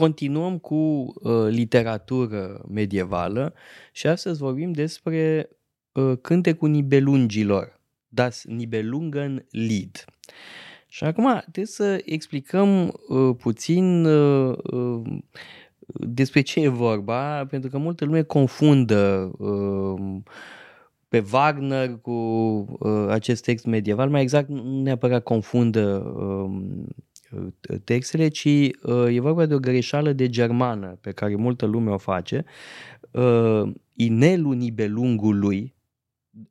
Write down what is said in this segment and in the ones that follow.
continuăm cu uh, literatură medievală și astăzi vorbim despre uh, cântecul nibelungilor, Das Nibelungen Lied. Și acum trebuie să explicăm uh, puțin uh, uh, despre ce e vorba, pentru că multă lume confundă uh, pe Wagner cu uh, acest text medieval, mai exact nu neapărat confundă uh, textele, ci uh, e vorba de o greșeală de germană pe care multă lume o face. Uh, inelul Nibelungului,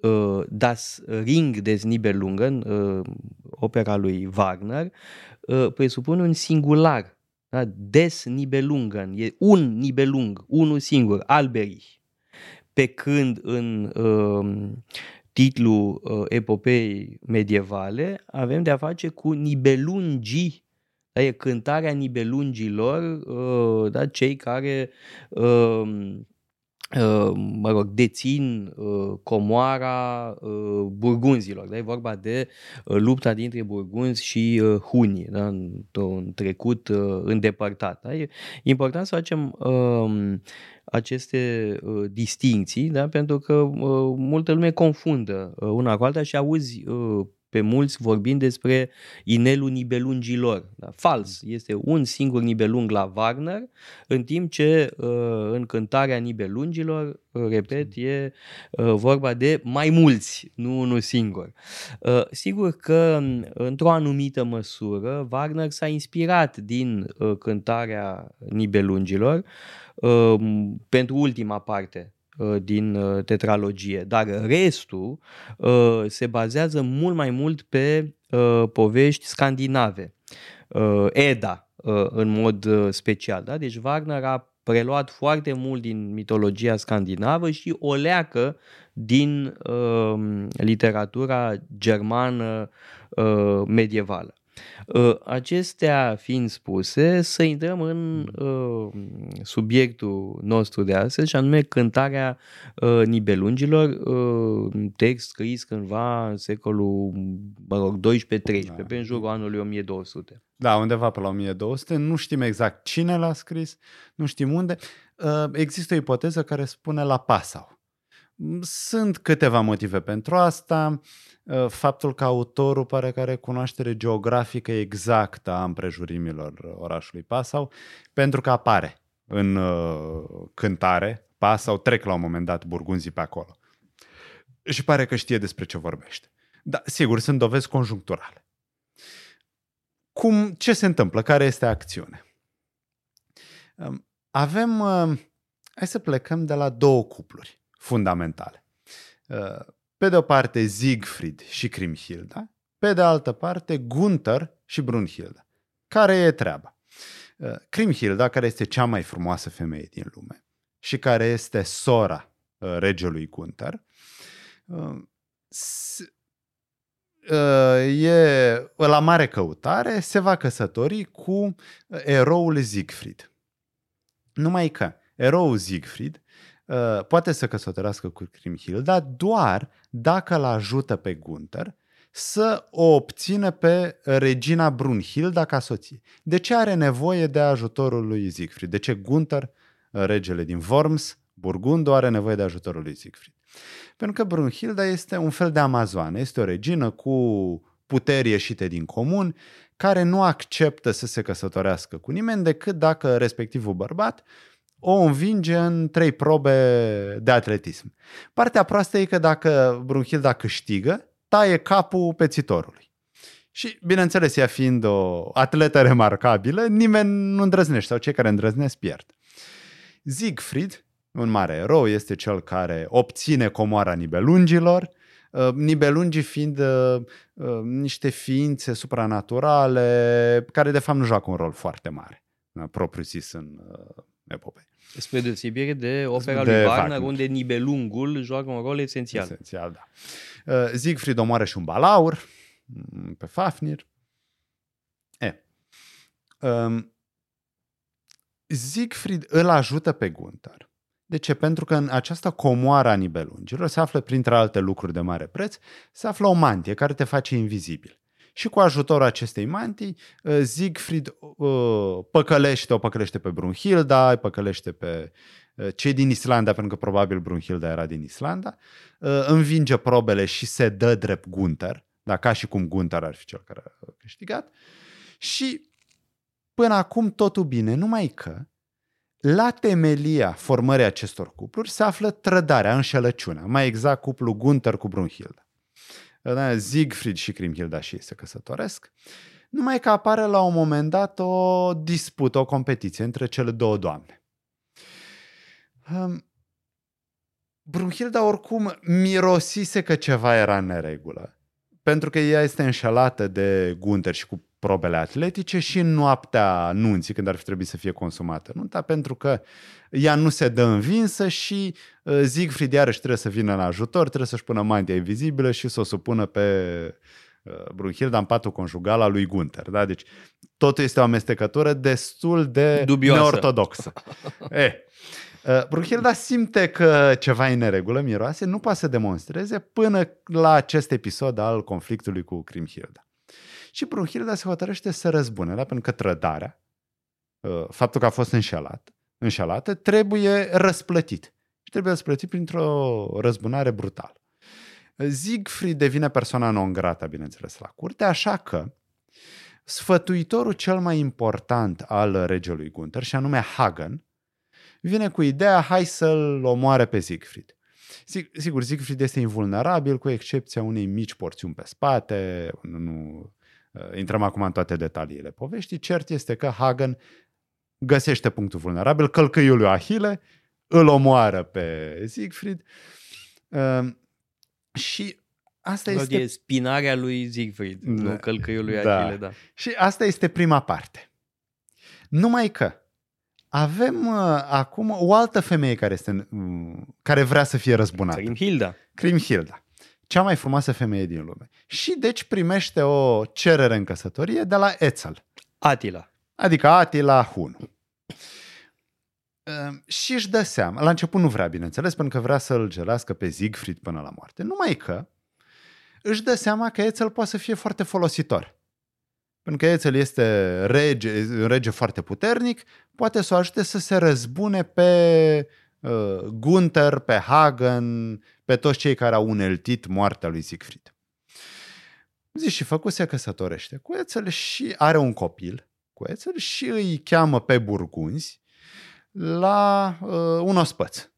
uh, Das Ring des Nibelungen, uh, opera lui Wagner, uh, presupune un singular, da? Des Nibelungen, e un Nibelung, unul singur, Alberich. Pe când în uh, titlul uh, epopei medievale avem de a face cu nibelungii da? E cântarea nibelungilor, uh, da? cei care uh, uh, mă rog, dețin comoara burgunzilor. Da? E vorba de lupta dintre burgunzi și hunii, da? într-un trecut îndepărtat. Da? E important să facem um, aceste uh, distinții, da? pentru că uh, multă lume confundă uh, una cu alta și auzi uh, pe mulți vorbind despre inelul nibelungilor. Da? Fals. Este un singur nibelung la Wagner, în timp ce uh, în cântarea nibelungilor, uh, repet, e uh, vorba de mai mulți, nu unul singur. Uh, sigur că într-o anumită măsură Wagner s-a inspirat din uh, cântarea nibelungilor uh, pentru ultima parte Uh, din uh, tetralogie, dar restul uh, se bazează mult mai mult pe povești scandinave, Eda în mod special. Da? Deci Wagner a preluat foarte mult din mitologia scandinavă și o leacă din uh, literatura germană uh, medievală. Ă, acestea fiind spuse, să intrăm în uh, subiectul nostru de astăzi, și anume cântarea uh, Nibelungilor, uh, text scris cândva în secolul, mă rog, 12-13, da. pe în jurul anului 1200. Da, undeva pe la 1200, nu știm exact cine l-a scris, nu știm unde. Există o ipoteză care spune la Passau. Sunt câteva motive pentru asta. Uh, faptul că autorul pare că are cunoaștere geografică exactă a împrejurimilor orașului Passau, pentru că apare în uh, cântare, Passau, trec la un moment dat burgunzii pe acolo. Și pare că știe despre ce vorbește. Da, sigur, sunt dovezi conjuncturale. Cum, ce se întâmplă? Care este acțiune? Um, avem, uh, hai să plecăm de la două cupluri fundamentale. Uh, pe de o parte Siegfried și Kriemhilda, pe de altă parte Gunther și Brunhilda. Care e treaba? Uh, Kriemhilda, care este cea mai frumoasă femeie din lume și care este sora uh, regelui Gunther, e la mare căutare, se va căsători cu eroul Siegfried. Numai că eroul Siegfried Uh, poate să căsătorească cu Grimhilda doar dacă îl ajută pe Gunther să o obțină pe regina Brunhilda ca soție. De ce are nevoie de ajutorul lui Siegfried? De ce Gunther, uh, regele din Worms, Burgundo, are nevoie de ajutorul lui Siegfried? Pentru că Brunhilda este un fel de amazoană, este o regină cu puteri ieșite din comun, care nu acceptă să se căsătorească cu nimeni decât dacă respectivul bărbat o învinge în trei probe de atletism. Partea proastă e că dacă Brunhilda câștigă, taie capul pețitorului. Și, bineînțeles, ea fiind o atletă remarcabilă, nimeni nu îndrăznește sau cei care îndrăznesc pierd. Siegfried, un mare erou, este cel care obține comoara nibelungilor, uh, Nibelungii fiind uh, uh, niște ființe supranaturale care de fapt nu joacă un rol foarte mare, propriu zis în epopei. Spre deosebire de opera de lui Wagner, Wagner, unde Nibelungul joacă un rol esențial. Esențial, da. Uh, Siegfried omoară și un balaur mm, pe Fafnir. E. Um, Siegfried îl ajută pe Gunther. De ce? Pentru că în această comoară a nibelungilor se află, printre alte lucruri de mare preț, se află o mantie care te face invizibil. Și cu ajutorul acestei mantii, uh, Siegfried uh, păcălește, o păcălește pe Brunhilda, îi păcălește pe uh, cei din Islanda, pentru că probabil Brunhilda era din Islanda, învinge probele și se dă drept Gunther, da, ca și cum Gunther ar fi cel care a câștigat. Și până acum totul bine, numai că la temelia formării acestor cupluri se află trădarea, înșelăciunea, mai exact cuplul Gunther cu Brunhilda. Da, Siegfried și Kriemhilda și ei se căsătoresc, numai că apare la un moment dat o dispută, o competiție între cele două doamne. Brunhilda oricum mirosise că ceva era în neregulă, pentru că ea este înșelată de Gunther și cu probele atletice și în noaptea nunții, când ar fi trebuit să fie consumată nunta, pentru că ea nu se dă învinsă și uh, Siegfried iarăși trebuie să vină în ajutor, trebuie să-și pună mantia invizibilă și să o supună pe uh, Brunhilda în patul conjugal al lui Gunther. Da? Deci totul este o amestecătură destul de Dubioasă. neortodoxă. e, uh, Brunhilda simte că ceva e în neregulă, miroase, nu poate să demonstreze până la acest episod al conflictului cu Kriemhilda. Și Brunhilda se hotărăște să răzbune, da? pentru că trădarea, uh, faptul că a fost înșelat, înșelată, trebuie răsplătit. Și trebuie răsplătit printr-o răzbunare brutală. Siegfried devine persoana non grata, bineînțeles, la curte, așa că sfătuitorul cel mai important al regelui Gunther, și anume Hagen, vine cu ideea, hai să-l omoare pe Siegfried. Sigur, Siegfried este invulnerabil, cu excepția unei mici porțiuni pe spate, nu Uh, intrăm acum în toate detaliile poveștii. Cert este că Hagen găsește punctul vulnerabil, călcăiul lui Ahile, îl omoară pe Siegfried uh, și asta este... E spinarea lui Siegfried, da. nu călcăiul lui da. Ahile, da. Și asta este prima parte. Numai că avem uh, acum o altă femeie care, este, uh, care vrea să fie răzbunată. Crimhilda. Crimhilda cea mai frumoasă femeie din lume. Și deci primește o cerere în căsătorie de la Etzel. Atila. Adică Atila Hun. Ehm, și își dă seama, la început nu vrea, bineînțeles, pentru că vrea să-l gelească pe Siegfried până la moarte. Numai că își dă seama că Etzel poate să fie foarte folositor. Pentru că Etzel este rege, un rege foarte puternic, poate să o ajute să se răzbune pe uh, Gunther, pe Hagen, pe toți cei care au uneltit moartea lui Siegfried. Zici, și făcut se căsătorește cu Ețel și are un copil cu Ețel și îi cheamă pe burgunzi la uh, un ospăț.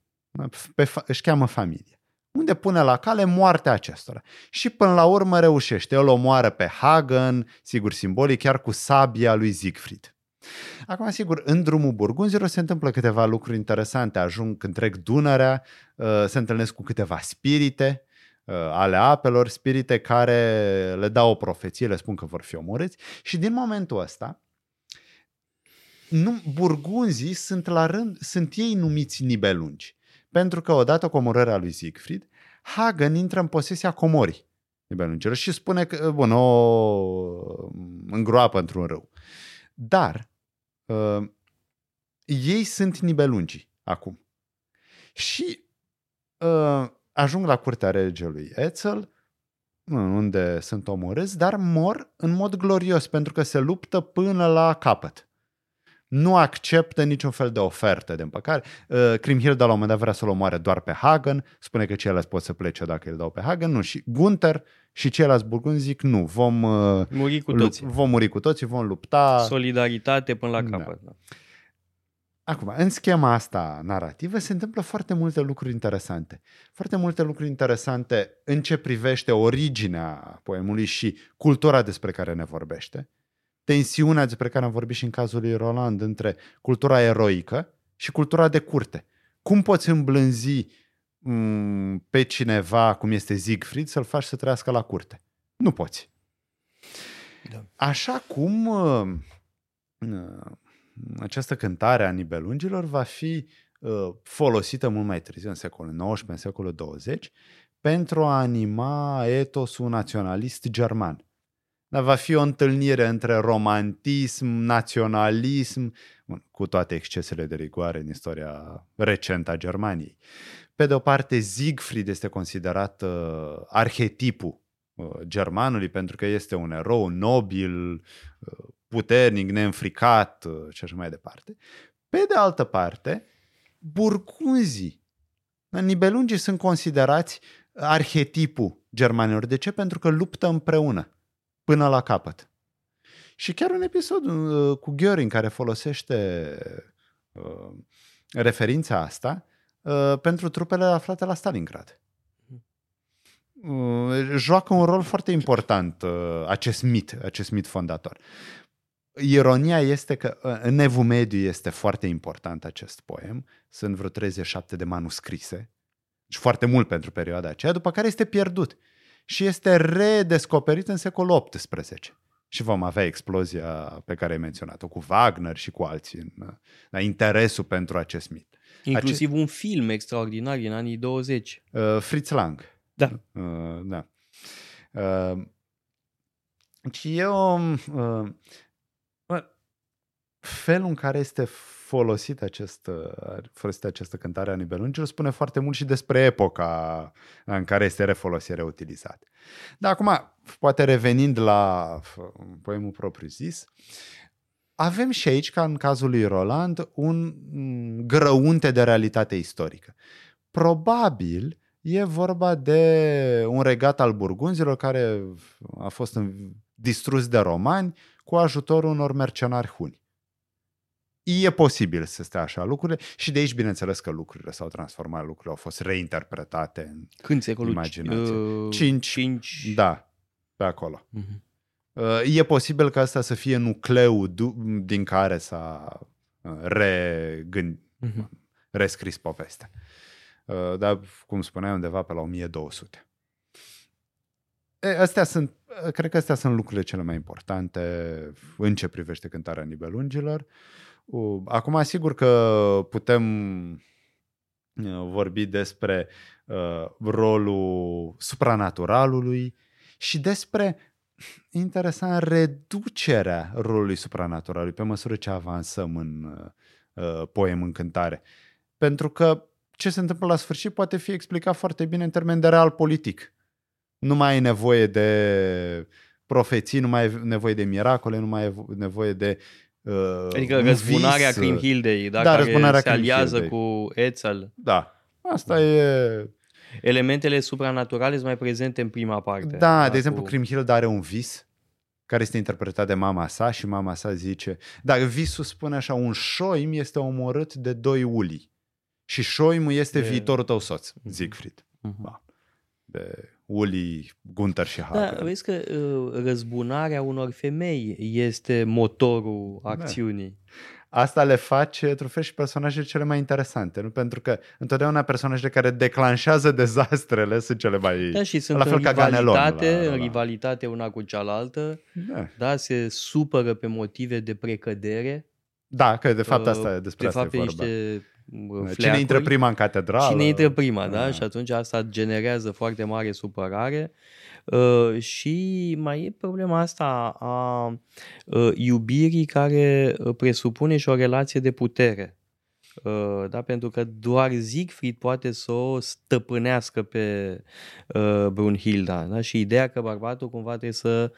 Pe, își cheamă familie. Unde pune la cale moartea acestora. Și până la urmă reușește. El omoară pe Hagen, sigur simbolic, chiar cu sabia lui Siegfried. Acum, sigur, în drumul burgunzilor se întâmplă câteva lucruri interesante. Ajung întreg Dunărea, uh, se întâlnesc cu câteva spirite uh, ale apelor, spirite care le dau o profeție, le spun că vor fi omorâți și din momentul ăsta nu, burgunzii sunt la rând, sunt ei numiți nibelungi. Pentru că odată cu omorârea lui Siegfried, Hagen intră în posesia comorii nibelungilor și spune că, bun, o îngroapă într-un râu. Dar uh, ei sunt nibelungi acum. Și uh, ajung la curtea regelui Etzel, unde sunt omorâți, dar mor în mod glorios, pentru că se luptă până la capăt. Nu acceptă niciun fel de ofertă de împăcare. Uh, Crimhilda la un moment dat vrea să-l omoare doar pe Hagen, spune că ceilalți pot să plece dacă îl dau pe Hagen, nu. Și Gunther și ceilalți burgunzi zic nu, vom uh, muri cu toții. Vom muri cu toții, vom lupta. Solidaritate până la da. capăt. Da. Acum, în schema asta narrativă se întâmplă foarte multe lucruri interesante. Foarte multe lucruri interesante în ce privește originea poemului și cultura despre care ne vorbește. Tensiunea despre care am vorbit și în cazul lui Roland între cultura eroică și cultura de curte. Cum poți îmblânzi Mm, pe cineva, cum este Siegfried, să-l faci să trăiască la curte. Nu poți. Da. Așa cum uh, uh, această cântare a nibelungilor va fi uh, folosită mult mai târziu, în secolul XIX, în secolul 20, pentru a anima etosul naționalist german. Dar va fi o întâlnire între romantism, naționalism, cu toate excesele de rigoare în istoria recentă a Germaniei. Pe de o parte, Siegfried este considerat uh, arhetipul uh, germanului pentru că este un erou nobil, uh, puternic, neînfricat uh, și așa mai departe. Pe de altă parte, burcunzii, nibelungii sunt considerați arhetipul germanilor. De ce? Pentru că luptă împreună până la capăt. Și chiar un episod uh, cu Göring care folosește uh, referința asta uh, pentru trupele aflate la Stalingrad. Uh, joacă un rol foarte important uh, acest mit, acest mit fondator. Ironia este că uh, în Evul Mediu este foarte important acest poem. Sunt vreo 37 de manuscrise și foarte mult pentru perioada aceea, după care este pierdut și este redescoperit în secolul XVIII. Și vom avea explozia pe care ai menționat-o cu Wagner și cu alții în, la interesul pentru acest mit. Inclusiv Ace... un film extraordinar în anii 20. Uh, Fritz Lang. Da. Uh, da. Uh, și eu... Uh, felul în care este folosit acest, folosit această cântare a Nibelungilor spune foarte mult și despre epoca în care este refolosit, reutilizat. Dar acum, poate revenind la poemul propriu zis, avem și aici, ca în cazul lui Roland, un grăunte de realitate istorică. Probabil e vorba de un regat al burgunzilor care a fost distrus de romani cu ajutorul unor mercenari huni. E posibil să stea așa lucrurile și de aici, bineînțeles, că lucrurile s-au transformat, lucrurile au fost reinterpretate în Când secolul imaginație. Uh, 5, 5... Da, pe acolo. Uh-huh. E posibil ca asta să fie nucleul din care s-a uh, regând, uh-huh. rescris povestea. Uh, dar, cum spuneam, undeva pe la 1200. E, astea sunt, cred că astea sunt lucrurile cele mai importante în ce privește cântarea Nibelungilor. Acum, sigur că putem uh, vorbi despre uh, rolul supranaturalului și despre, interesant, reducerea rolului supranaturalului pe măsură ce avansăm în uh, poem în cântare. Pentru că ce se întâmplă la sfârșit poate fi explicat foarte bine în termen de real politic. Nu mai ai nevoie de profeții, nu mai ai nevoie de miracole, nu mai ai nevoie de Uh, adică răzbunarea vis, Hildei, da, da care răzbunarea se aliază cu Etzel. Da, asta e... Elementele supranaturale sunt mai prezente în prima parte. Da, da de exemplu, cu... Kriemhild are un vis care este interpretat de mama sa și mama sa zice, dar visul spune așa, un șoim este omorât de doi uli și șoimul este de... viitorul tău soț, mhm. Siegfried. Uh-huh. De Uli, Gunther și Hagen. Da, vezi că uh, răzbunarea unor femei este motorul da. acțiunii. Da. Asta le face, într-un fel, și personajele cele mai interesante, nu? Pentru că întotdeauna personajele care declanșează dezastrele sunt cele mai... Da, și sunt la fel în ca rivalitate, Ganelon, la, la, la. în rivalitate una cu cealaltă, da. da, se supără pe motive de precădere. Da, că de fapt asta e despre de asta fapt, e vorba. niște fleacuri. Cine intră prima în catedrală. Cine intră prima, da? da? Și atunci asta generează foarte mare supărare. Uh, și mai e problema asta a uh, iubirii care uh, presupune și o relație de putere. Uh, da? Pentru că doar Siegfried poate să o stăpânească pe uh, Brunhilda. Da? Și ideea că bărbatul cumva trebuie să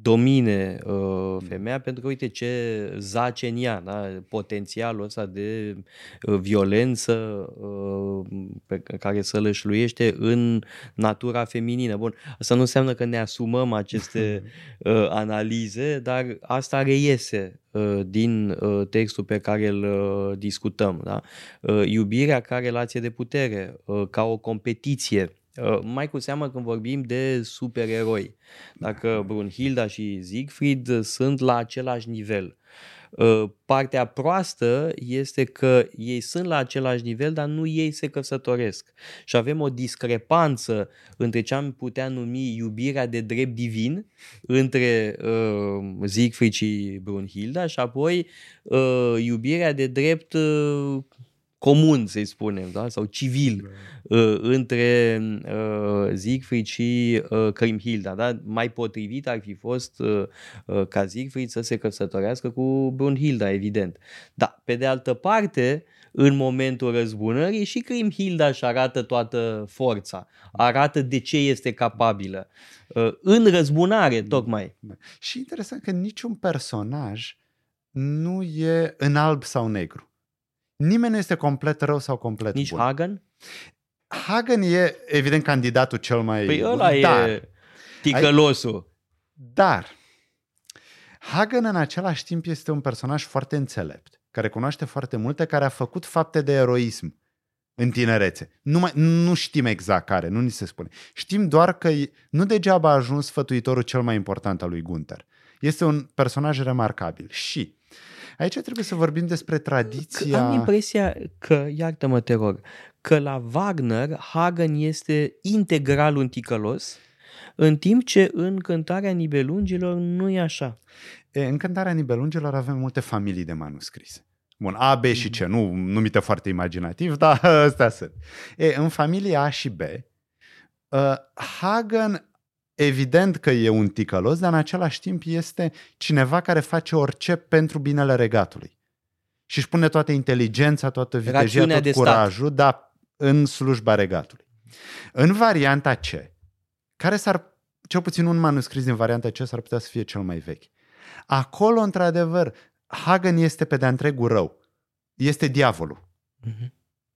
domine uh, femeia pentru că uite ce zace în ea, da? potențialul ăsta de uh, violență uh, pe care să lășluiește în natura feminină. Bun, asta nu înseamnă că ne asumăm aceste uh, analize, dar asta reiese uh, din uh, textul pe care îl uh, discutăm. Da? Uh, iubirea ca relație de putere, uh, ca o competiție Uh, mai cu seamă când vorbim de supereroi. Dacă Brunhilda și Siegfried sunt la același nivel. Uh, partea proastă este că ei sunt la același nivel, dar nu ei se căsătoresc. Și avem o discrepanță între ce am putea numi iubirea de drept divin între uh, Siegfried și Brunhilda și apoi uh, iubirea de drept uh, comun, să-i spunem, da? sau civil da. uh, între uh, Siegfried și uh, Kriemhilda. Da? Mai potrivit ar fi fost uh, uh, ca Siegfried să se căsătorească cu Brunhilda, evident. Da, pe de altă parte, în momentul răzbunării și Hilda își arată toată forța, arată de ce este capabilă. Uh, în răzbunare, tocmai. Și interesant că niciun personaj nu e în alb sau negru. Nimeni nu este complet rău sau complet Nici bun. Hagen? Hagen e, evident, candidatul cel mai Păi bun, ăla dar, e ticălosul. dar Hagen în același timp este un personaj foarte înțelept, care cunoaște foarte multe, care a făcut fapte de eroism în tinerețe. Nu, mai, nu știm exact care, nu ni se spune. Știm doar că nu degeaba a ajuns sfătuitorul cel mai important al lui Gunther. Este un personaj remarcabil și aici trebuie să vorbim despre tradiția... Că am impresia că, iartă-mă te rog, că la Wagner Hagen este integral un ticălos, în timp ce în Cântarea Nibelungilor nu e așa. E, în Cântarea Nibelungilor avem multe familii de manuscrise. Bun, A, B și C, nu numite foarte imaginativ, dar astea sunt. E, în familia A și B, uh, Hagen evident că e un ticălos, dar în același timp este cineva care face orice pentru binele regatului. Și își pune toată inteligența, toată vitejia, Rațiunea tot de stat. curajul, dar în slujba regatului. În varianta C, care s-ar, cel puțin un manuscris din varianta C s-ar putea să fie cel mai vechi. Acolo, într-adevăr, Hagen este pe de-a întregul rău. Este diavolul. Mhm.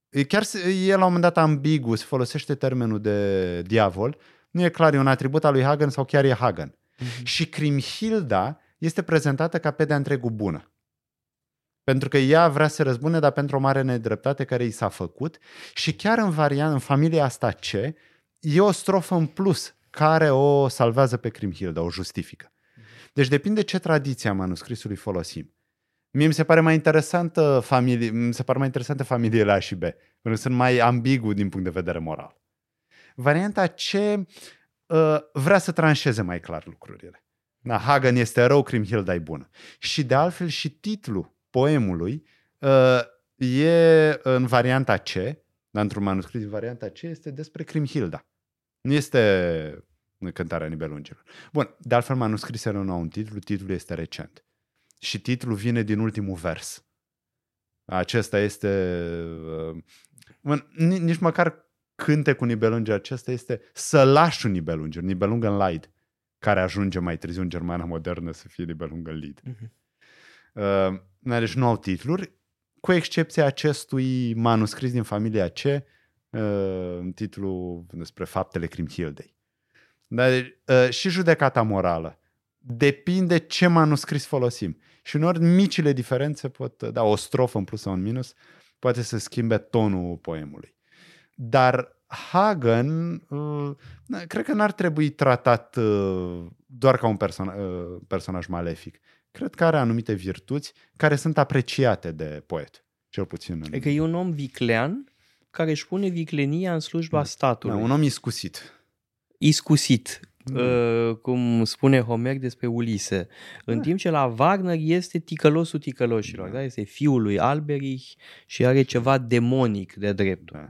E Chiar se- e la un moment dat ambigu, se folosește termenul de diavol. Nu e clar, e un atribut al lui Hagen sau chiar e Hagen. Mhm. Și Crimhilda este prezentată ca pe de-a întregul bună. Pentru că ea vrea să răzbune, dar pentru o mare nedreptate care i s-a făcut. Și chiar în variant, în familia asta C, e o strofă în plus care o salvează pe Crimhilda, o justifică. Deci depinde ce tradiție a manuscrisului folosim. Mie mi se pare mai interesantă familie, mi se pare mai interesante familiile A și B, pentru că sunt mai ambigu din punct de vedere moral. Varianta C uh, vrea să tranșeze mai clar lucrurile. Da, Hagen este rău, Crimhilda e bună. Și de altfel și titlul poemului uh, e în varianta C, dar într-un manuscris din varianta C, este despre Crimhilda. Nu este cântarea Nibelungilor. Bun, de altfel manuscrisele nu au un titlu, titlul este recent. Și titlul vine din ultimul vers. Acesta este... Uh, bun, ni- nici măcar cânte cu Nibelungii acesta este Sălașul Nibelungilor, Nibelungen Lied, care ajunge mai târziu în germana modernă să fie Nibelungen Lied. Mhm. Uh, deci nu au titluri, cu excepția acestui manuscris din familia C, uh, în titlul despre faptele Crimhildei. Dar uh, și judecata morală depinde ce manuscris folosim. Și uneori micile diferențe pot, da, o strofă în plus sau în minus, poate să schimbe tonul poemului. Dar Hagen, uh, na, cred că n-ar trebui tratat uh, doar ca un persona- uh, personaj malefic. Cred că are anumite virtuți care sunt apreciate de poet, cel puțin. În... Adică e un om viclean care își pune viclenia în slujba Da, statului. un om iscusit. iscusit, Mm. uh, cum spune Homer despre Ulise. În Da. timp ce la Wagner este ticălosul ticăloșilor, da? este fiul lui Alberich și are ceva demonic de dreptul. Da.